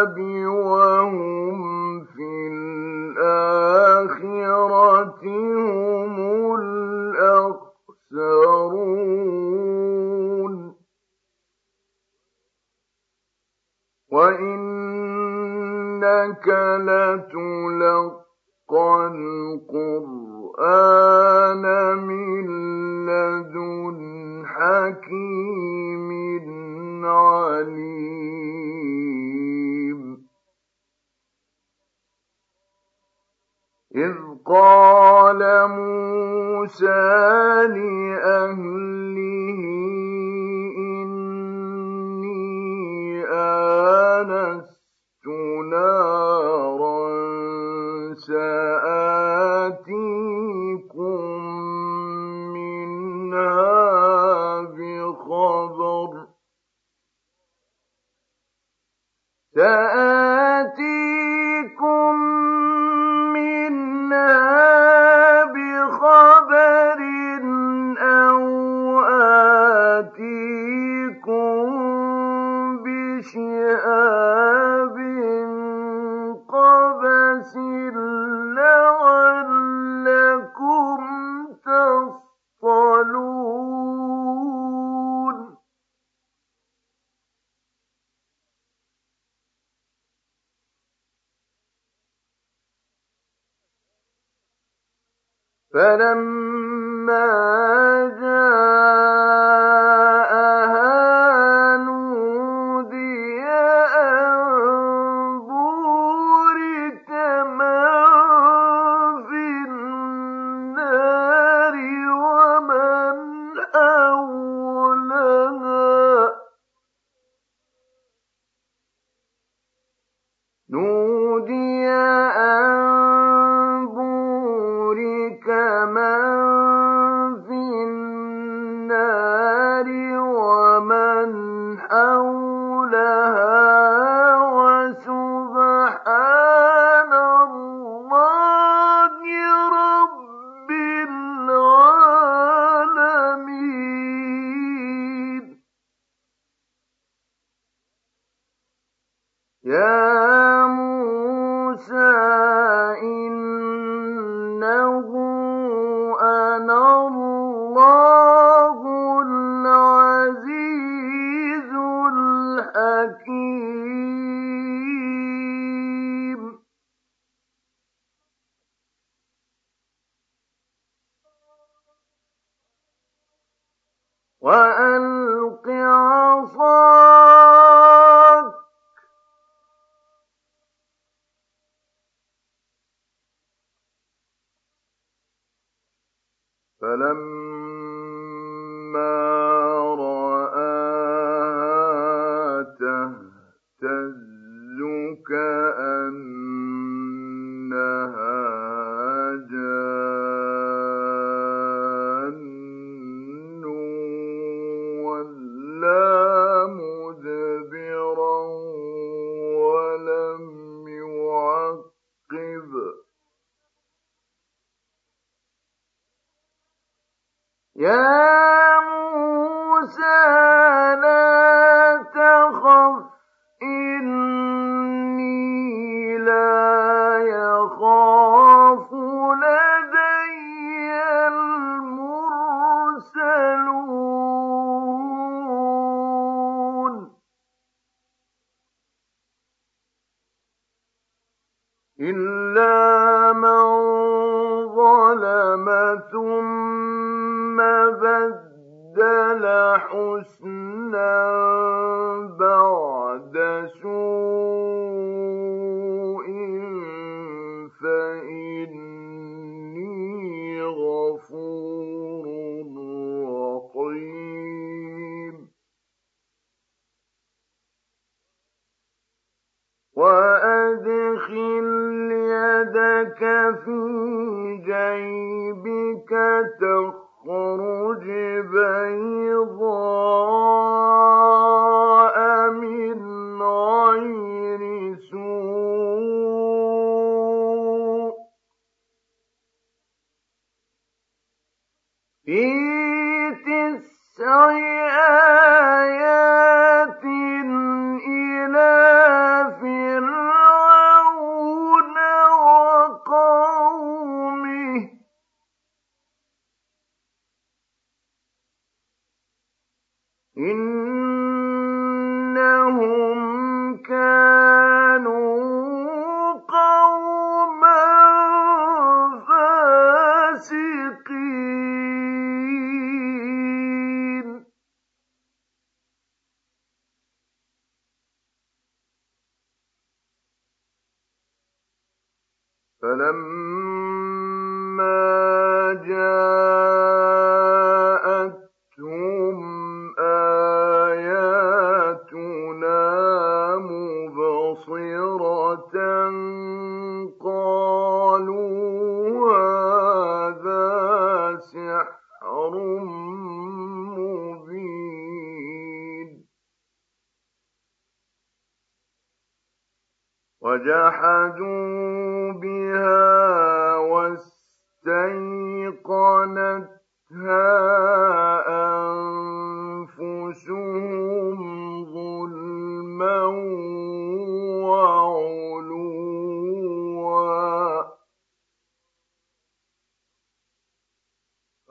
العذاب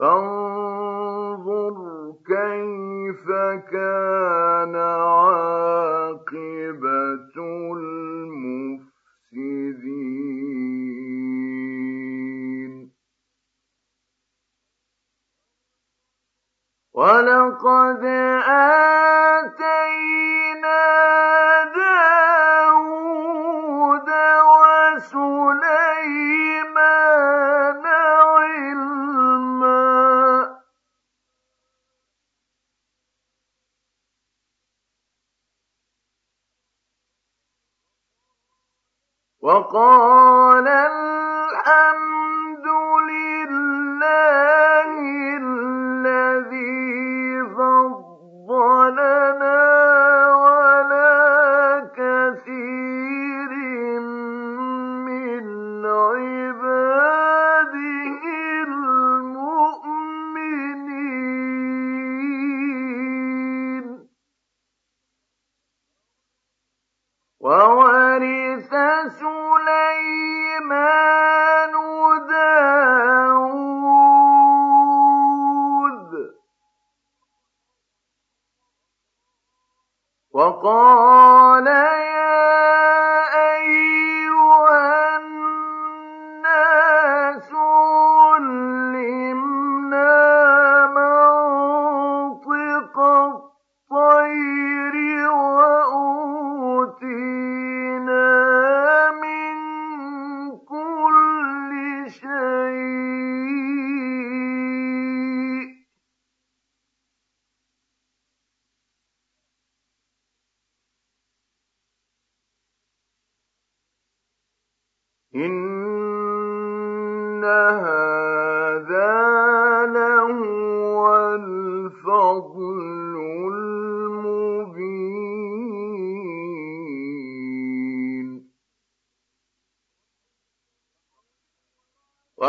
فانظر كيف كان عاقبة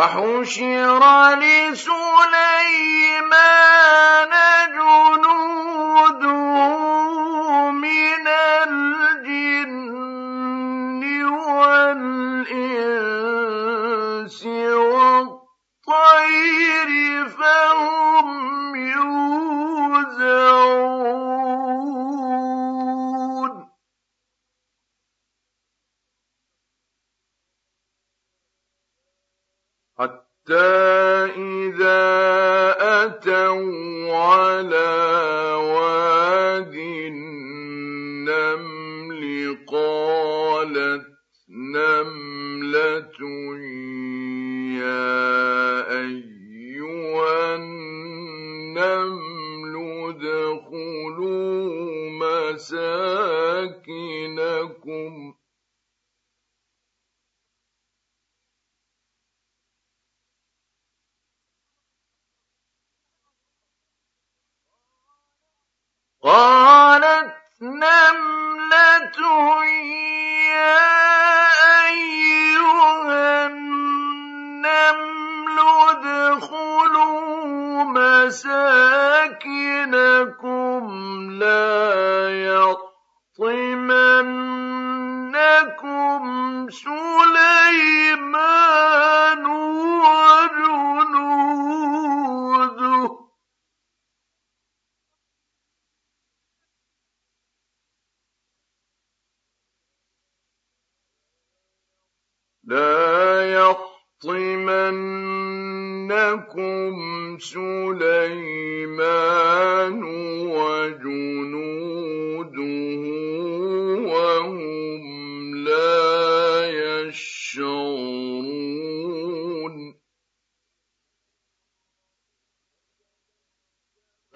وَحُشِرَ لِسُلَيْمَانَ حَتَّىٰ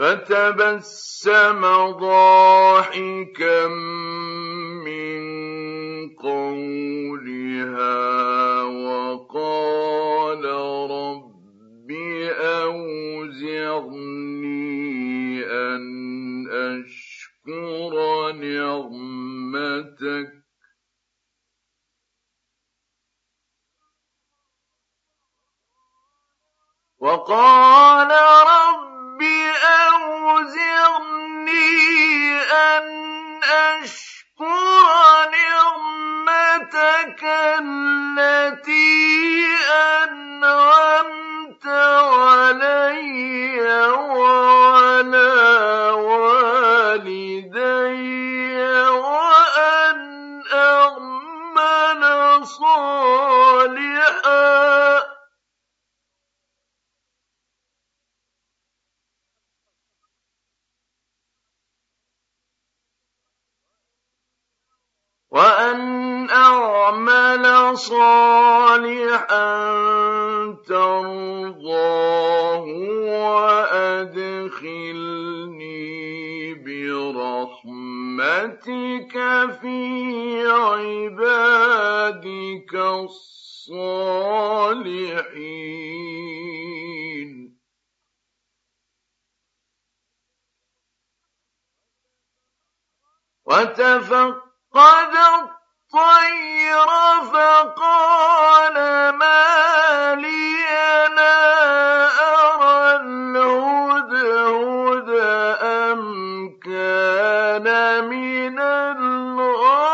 فَتَبَسَّمَ ضَاحِكًا مِّن قَوْلِهَا وَقَالَ رَبِّ أَوْزِعْنِي أَنْ أَشْكُرَ نِعْمَتَكَ. وَقَالَ رَبِّ أَوْزِعْنِي أَنْ أَشْكُرَ نِعْمَتَكَ الَّتِي أَنْعَمْتَ عَلَيَّ وَعَلَىٰ وَالِدَيَّ وَأَنْ أَعْمَلَ صَالِحًا. وَأَنْ أَعْمَلَ صَالِحًا تَرْضَاهُ وَأَدْخِلْنِي بِرَحْمَتِكَ فِي عِبَادِكَ الصَّالِحِينَ. وَتَفَقَّدَ الطَّيْرَ فَقَالَ مَا لِيَ لَا أَرَى الْهُدْهُدَ أَمْ كَانَ مِنَ الْغَائِبِينَ.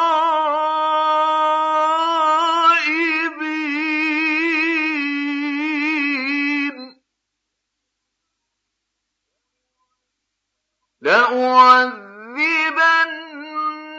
شَدِيدًا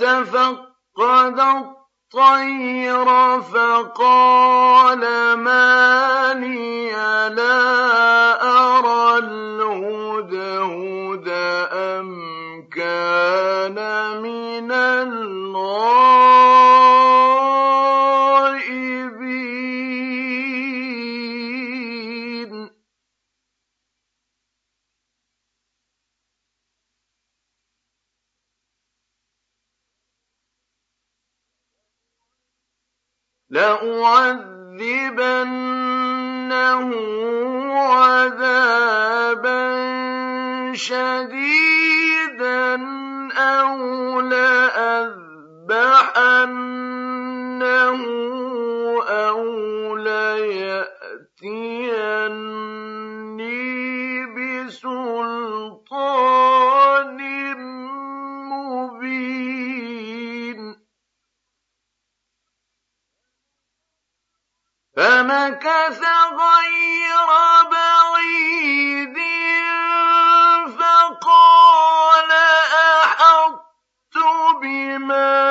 وتفقد الطير فقال ما لي لا لأعذبنه عذابا شديدا أو لأذبحنه مكث غير بعيد فقال أحطت بما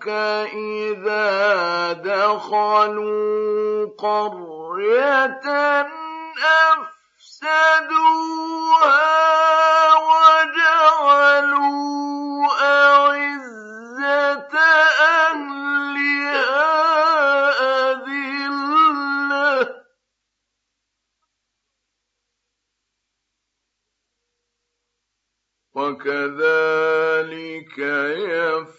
ربك إذا دخلوا قرية أفسدوها وجعلوا أعزة أهلها أذلة. وكذلك يفعلون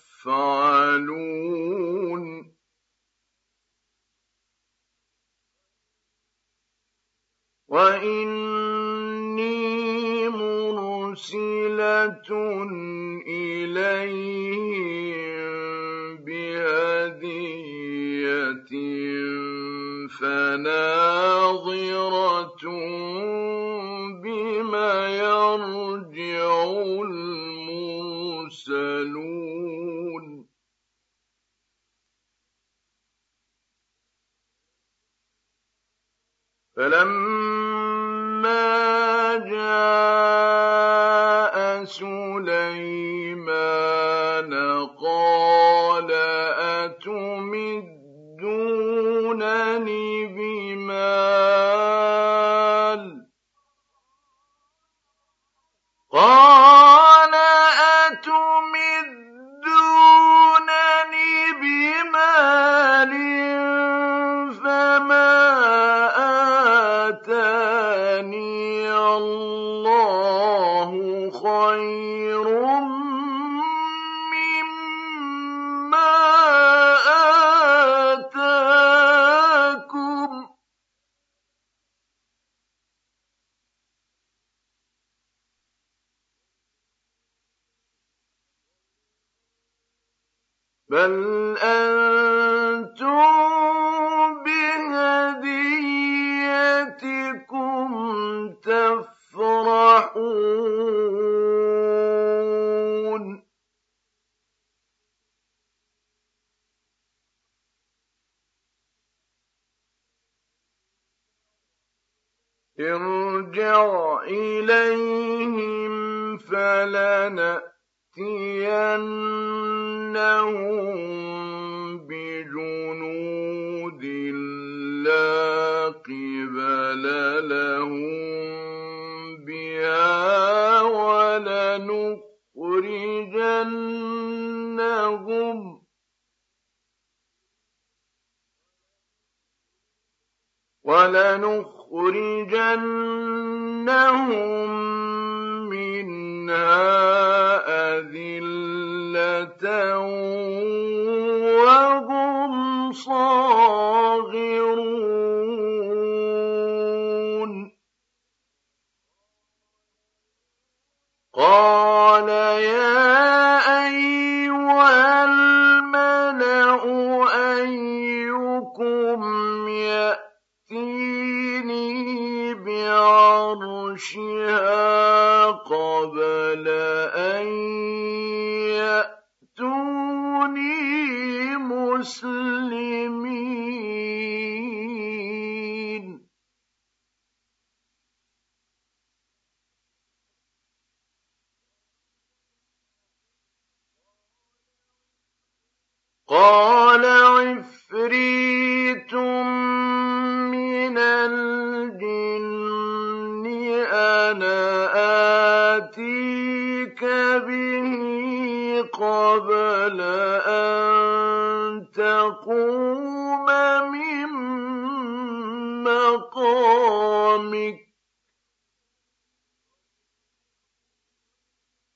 إليهم بهدية فناظرة بما يرجع المرسلون فلما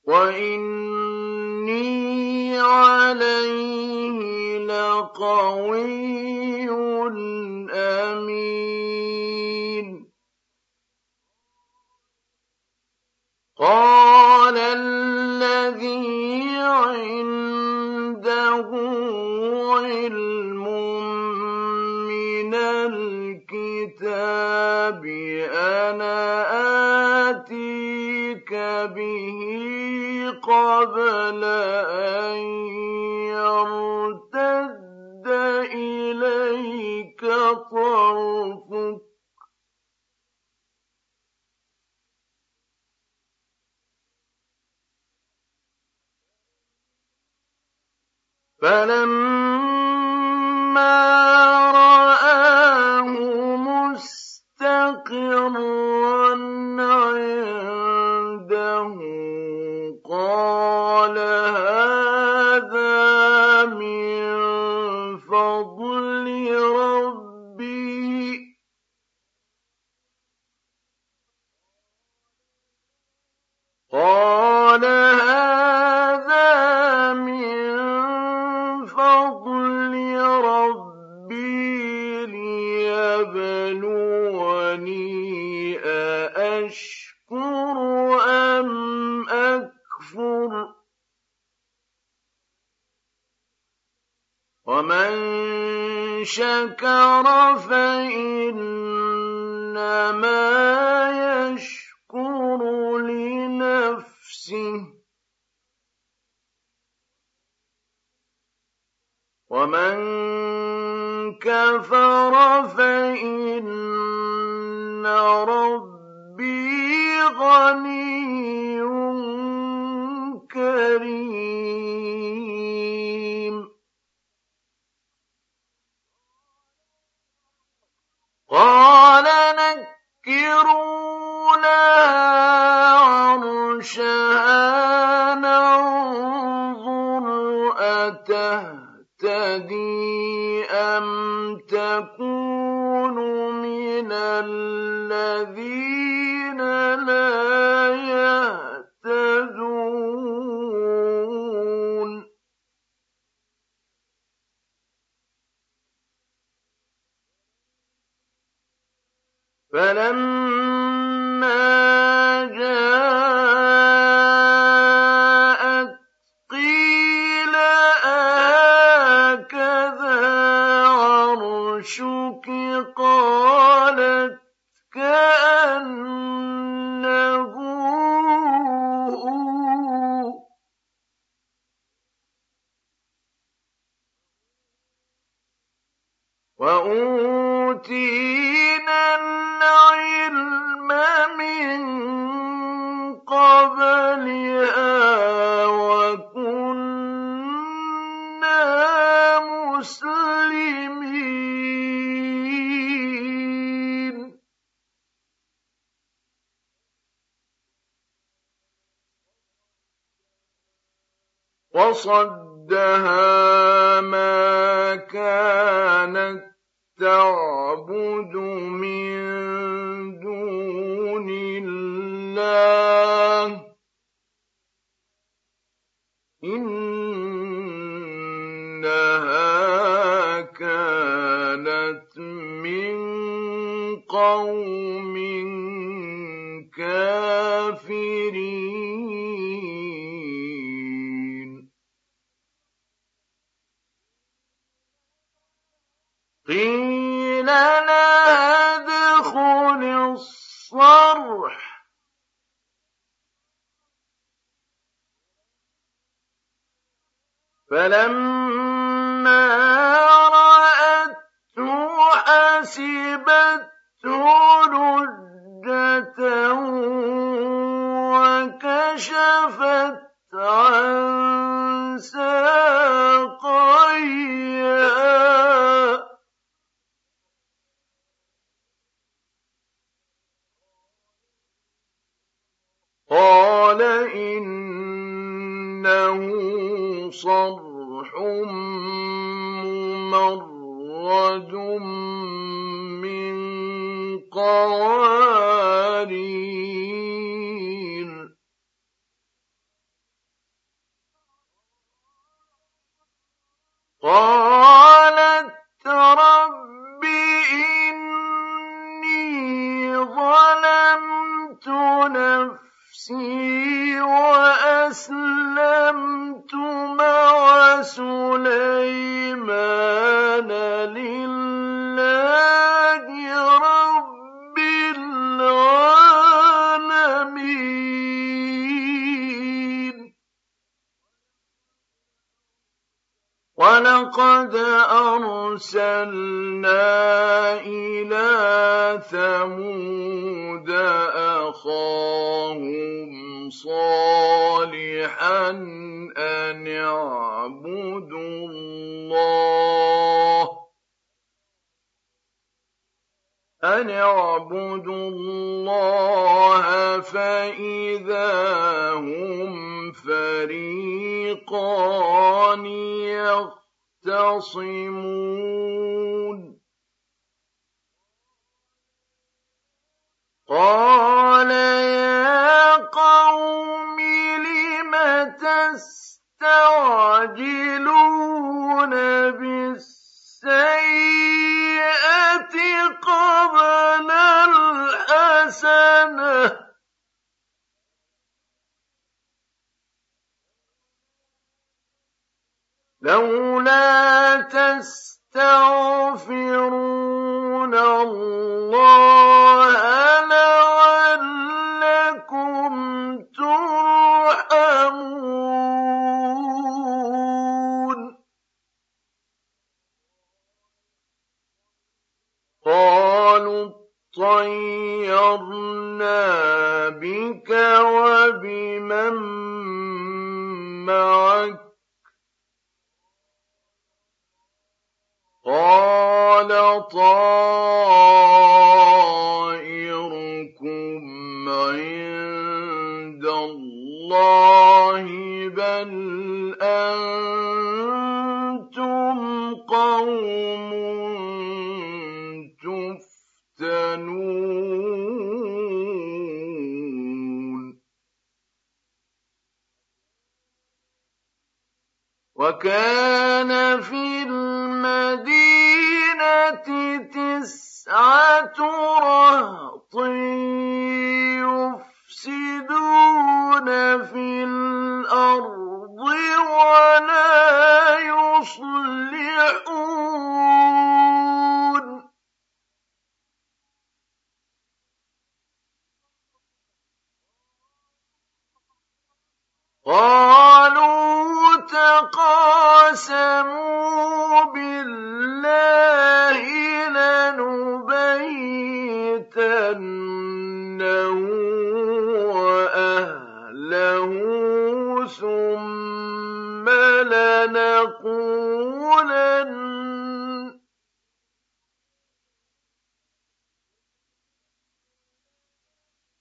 وإني عليه لقوي أمين قال الذي عنده علم من الكتاب أنا آتيك به قبل أن يرتد إليك طرفك. فلما رآه مستقرا عنده قال شكر فإنما يشكر لنفسه. ومن كفر فإن ربي غني كريم. kan فلما لولا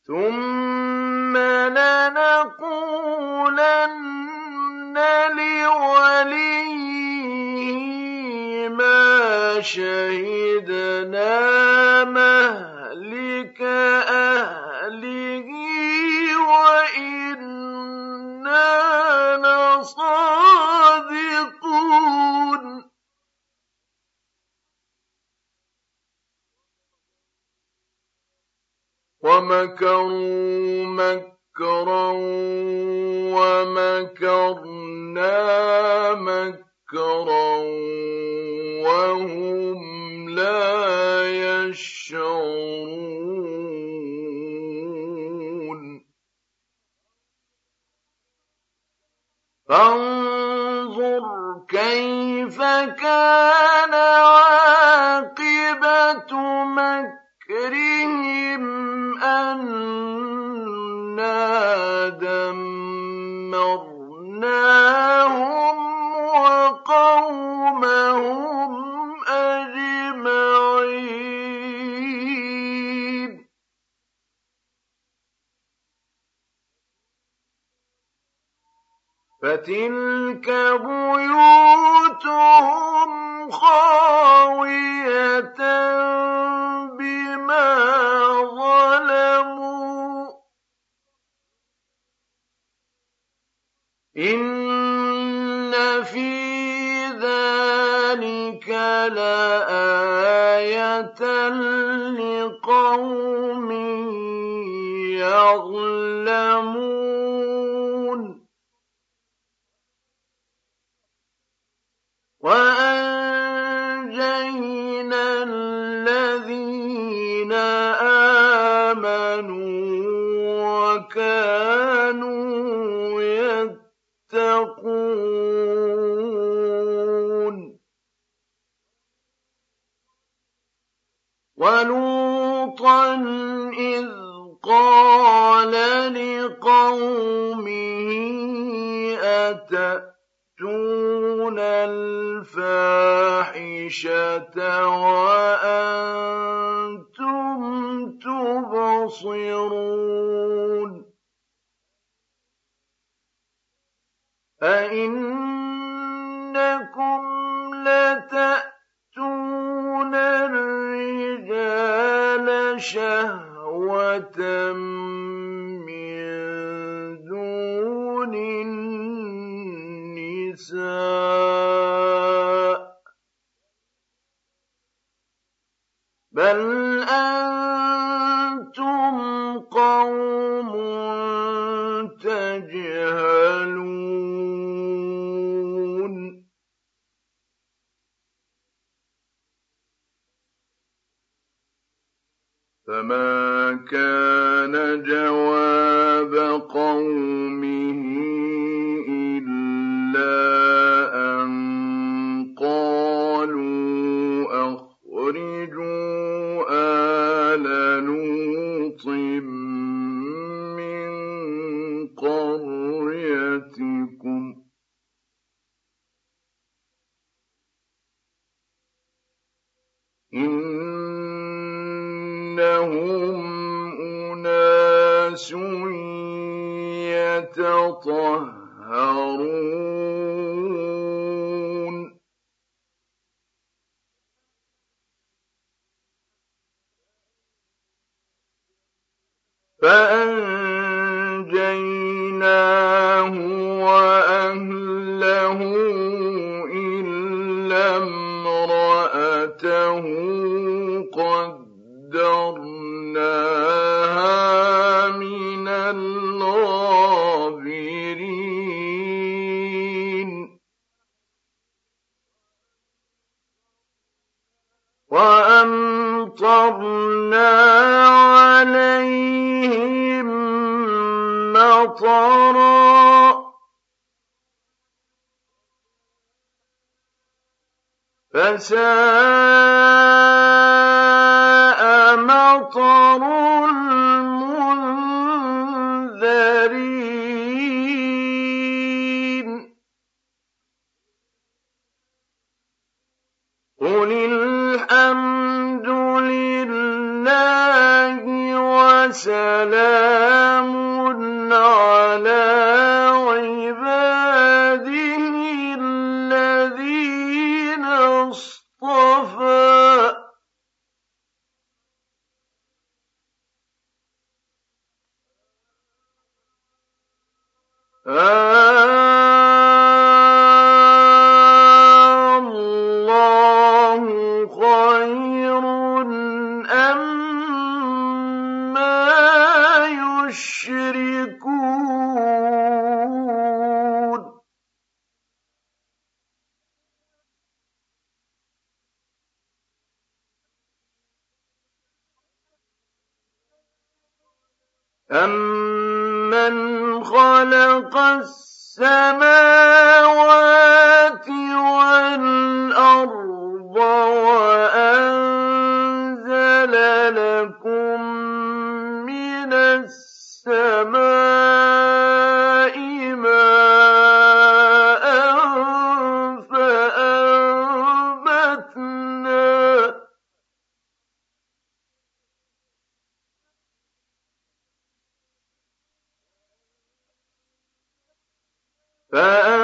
ثم لنقولن لوليه ما شهدنا مهما مكروا مكرا ومكرنا مكرا وهم لا يشعرون فانظر كيف كان فتلك بيوتهم خاوية بما ظلموا إن في ذلك لآية لقوم يظلمون Voilà. فَنَجَّرْنَاهَا مِنَ الْغَابِرِينَ وَأَمْطَرْنَا عَلَيْهِم مَّطَرًا فَسَاءَ بِهِ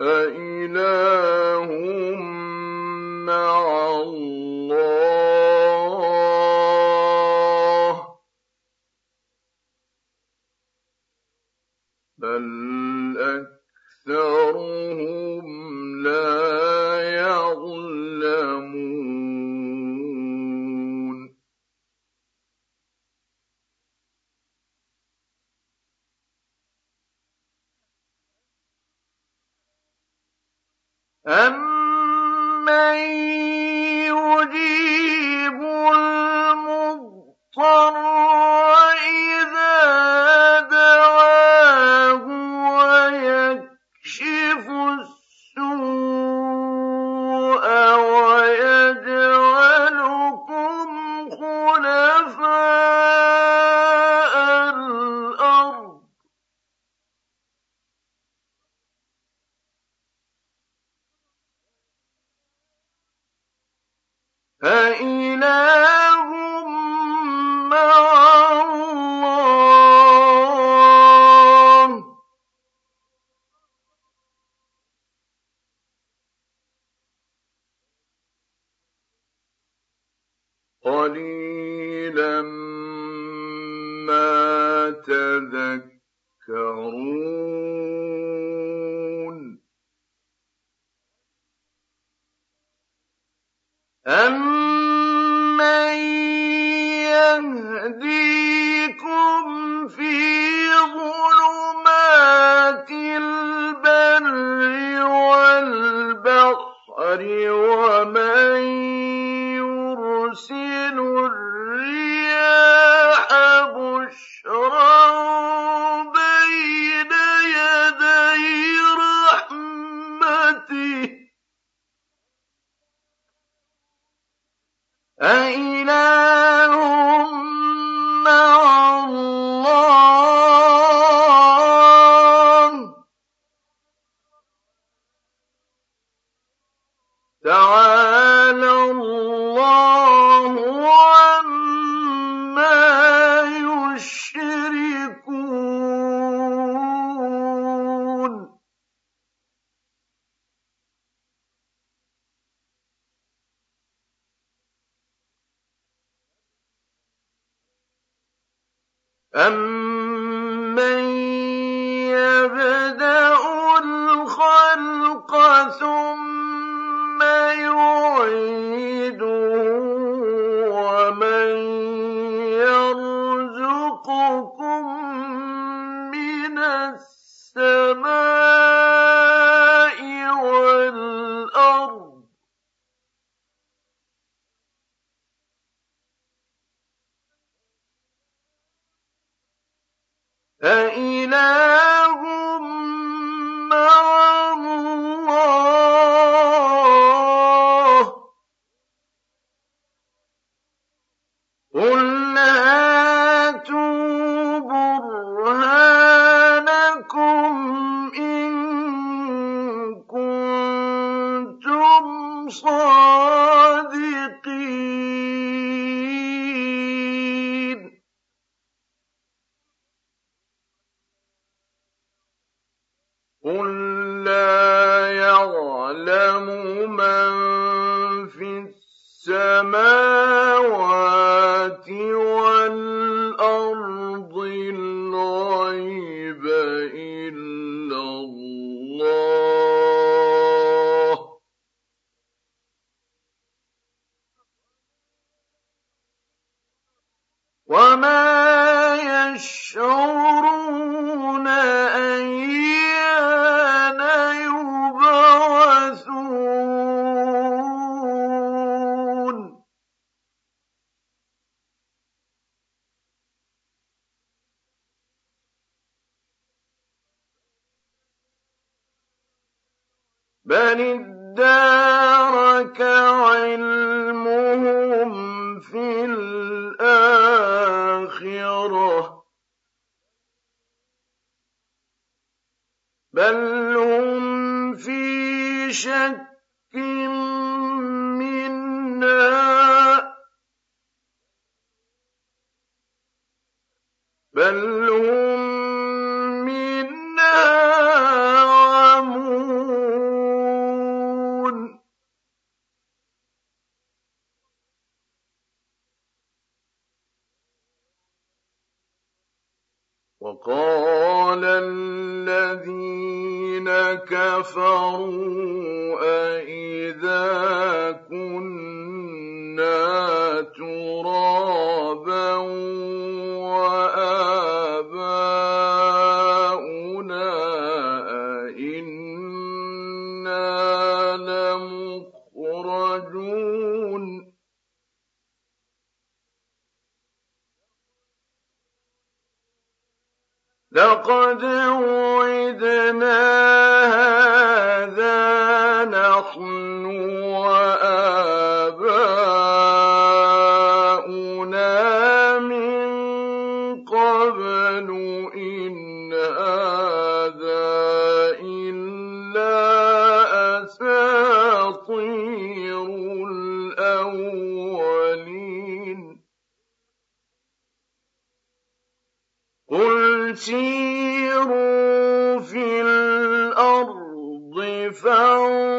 أَإِلَٰهٌ أإله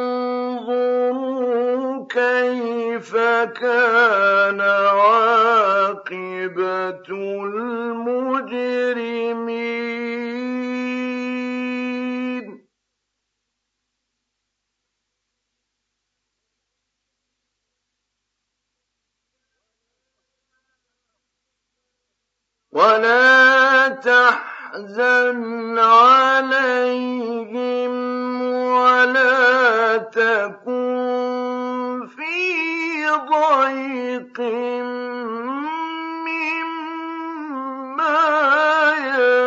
انظُرْ كَيْفَ كَانَ عَاقِبَةُ الْمُجْرِمِينَ. وَلَا تَحْزَنْ تحزن عليهم ولا تكن في ضيق مما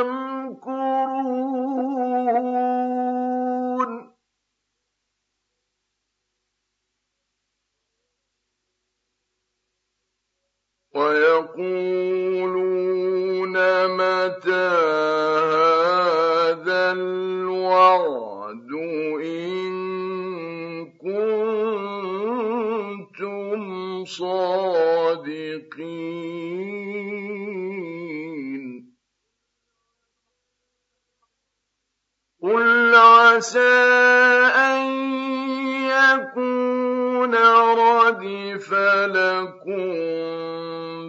يمكرون. ويقولون متى هذا الوعد إن كنتم صادقين؟ قل عسى أن يكون ردف لكم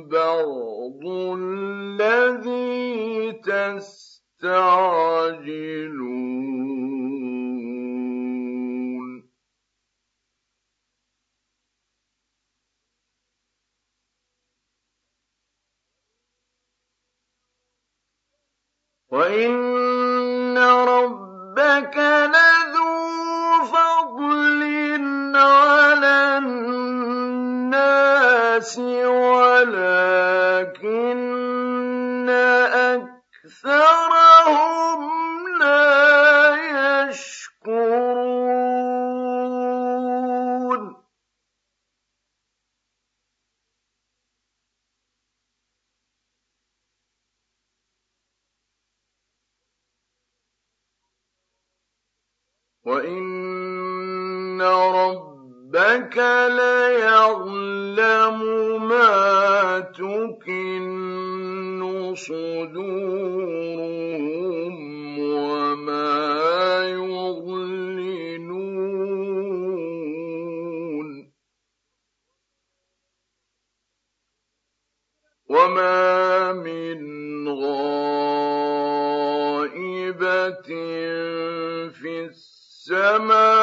بعض الذي تستعجلون. وإن ربك لذو فضل على ولكن أكثرهم لا يشكرون. وإن ربك ليعلم ما تكن صدورهم السماء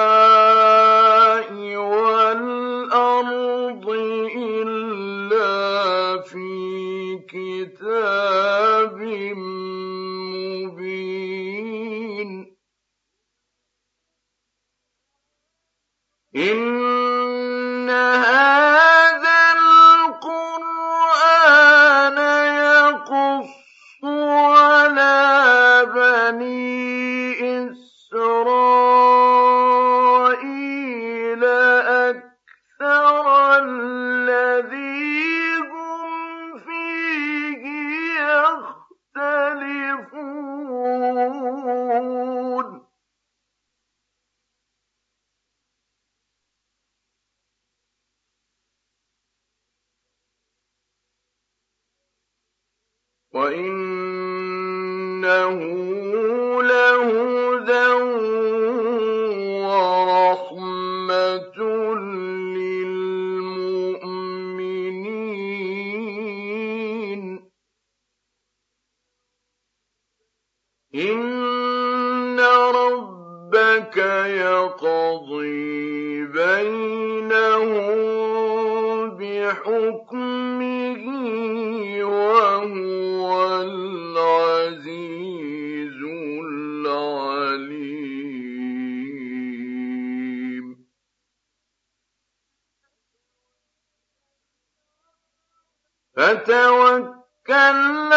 فتوكل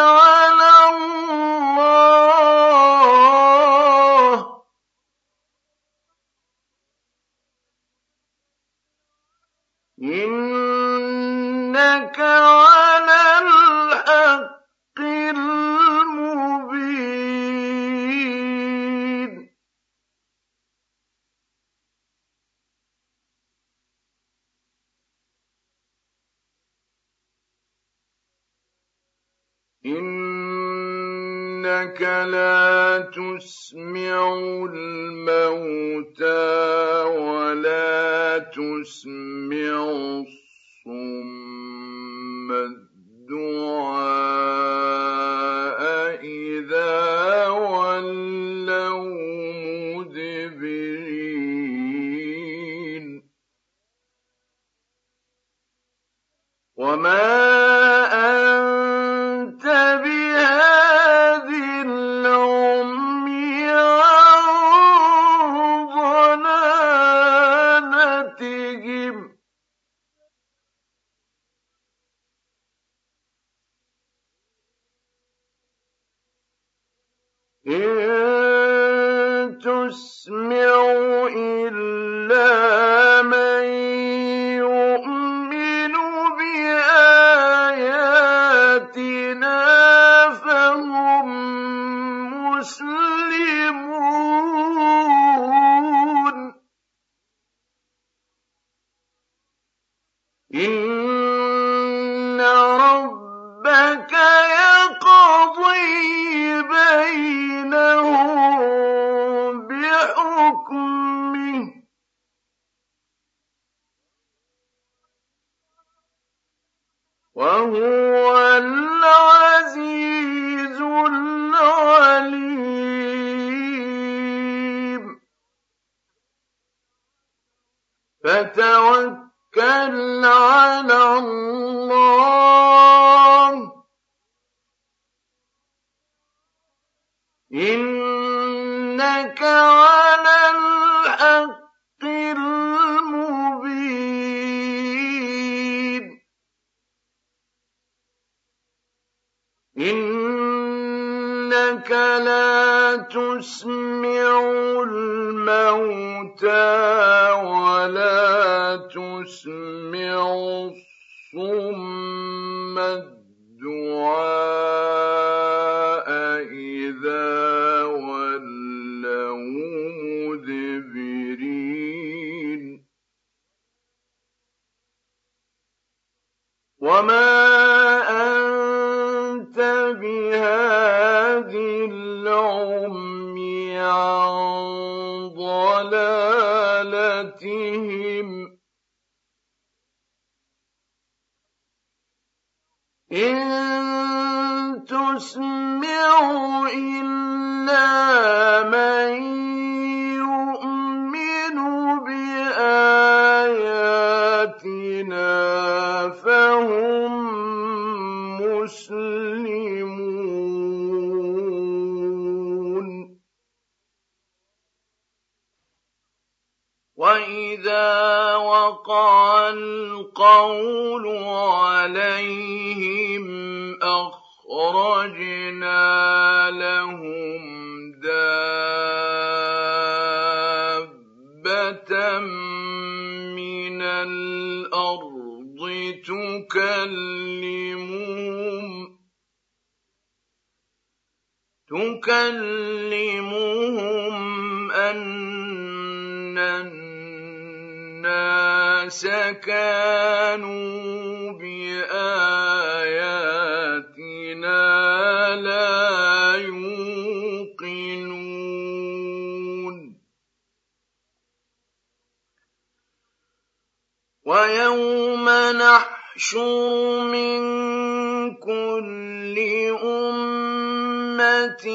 وهو العزيز العليم. فتوكل على تسمع الموتى ولا تسمع الصم إن تسمع إلا من وقع القول عليهم أخرجنا لهم دابة من الأرض تكلمهم تكلمهم أن الناس كانوا بآياتنا لا يوقنون. ويوم نحشر من كل أمة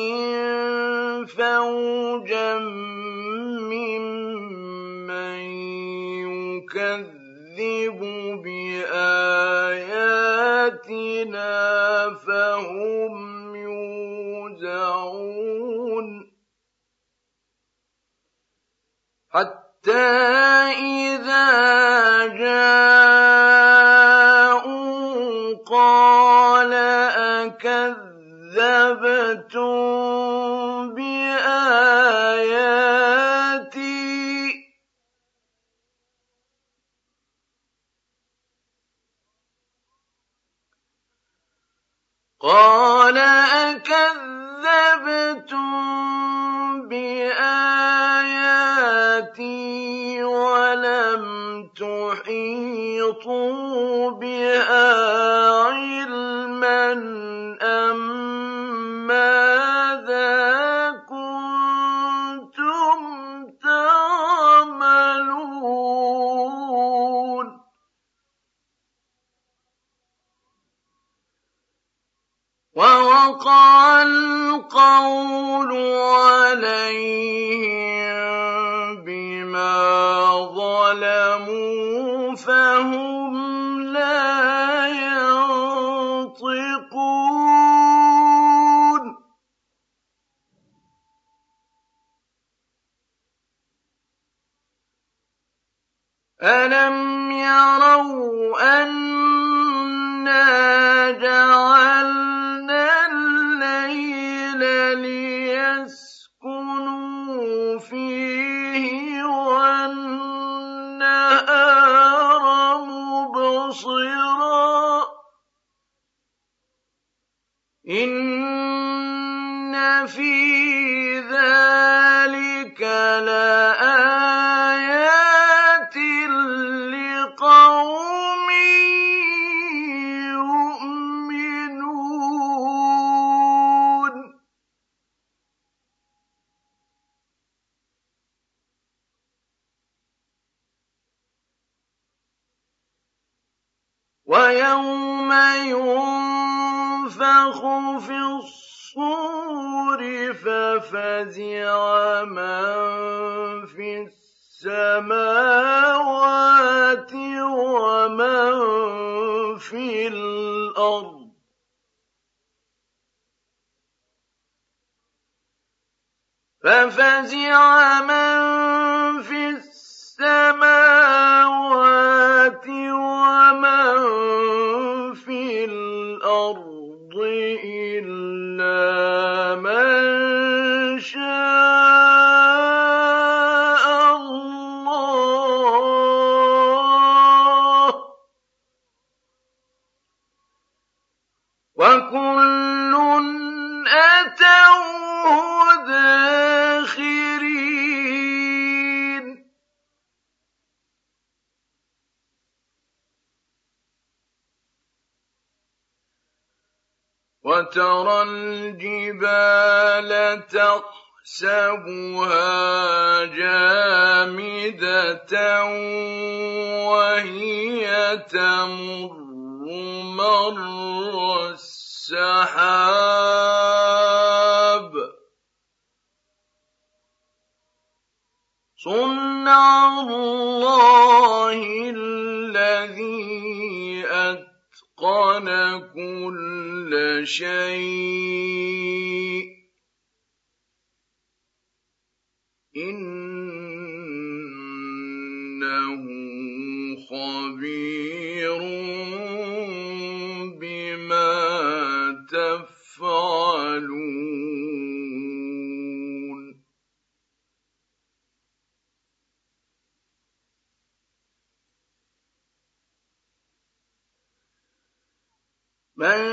فوجا بآياتنا فهم يوزعون حتى إذا جاءوا قال أكذبتم قال أكذبتم بآياتي ولم تحيطوا بها القول عليهم بما ظلموا فهم لا ينطقون. ألم يروا صنع الله الذي أتقن كل شيء. إن من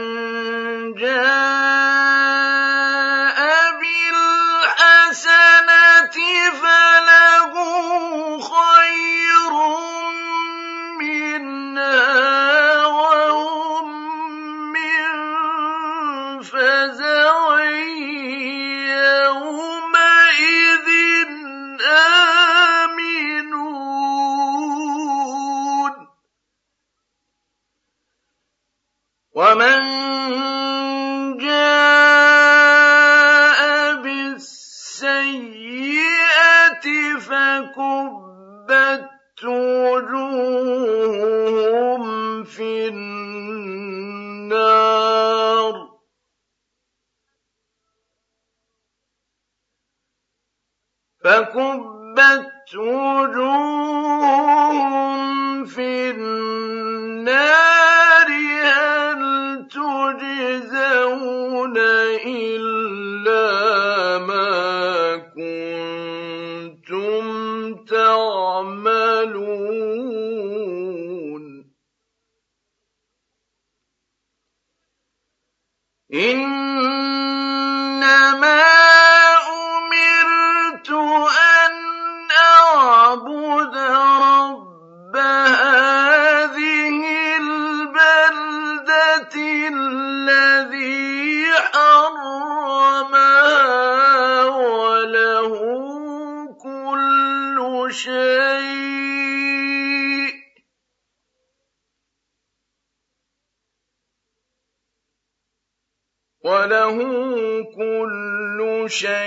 كل شيء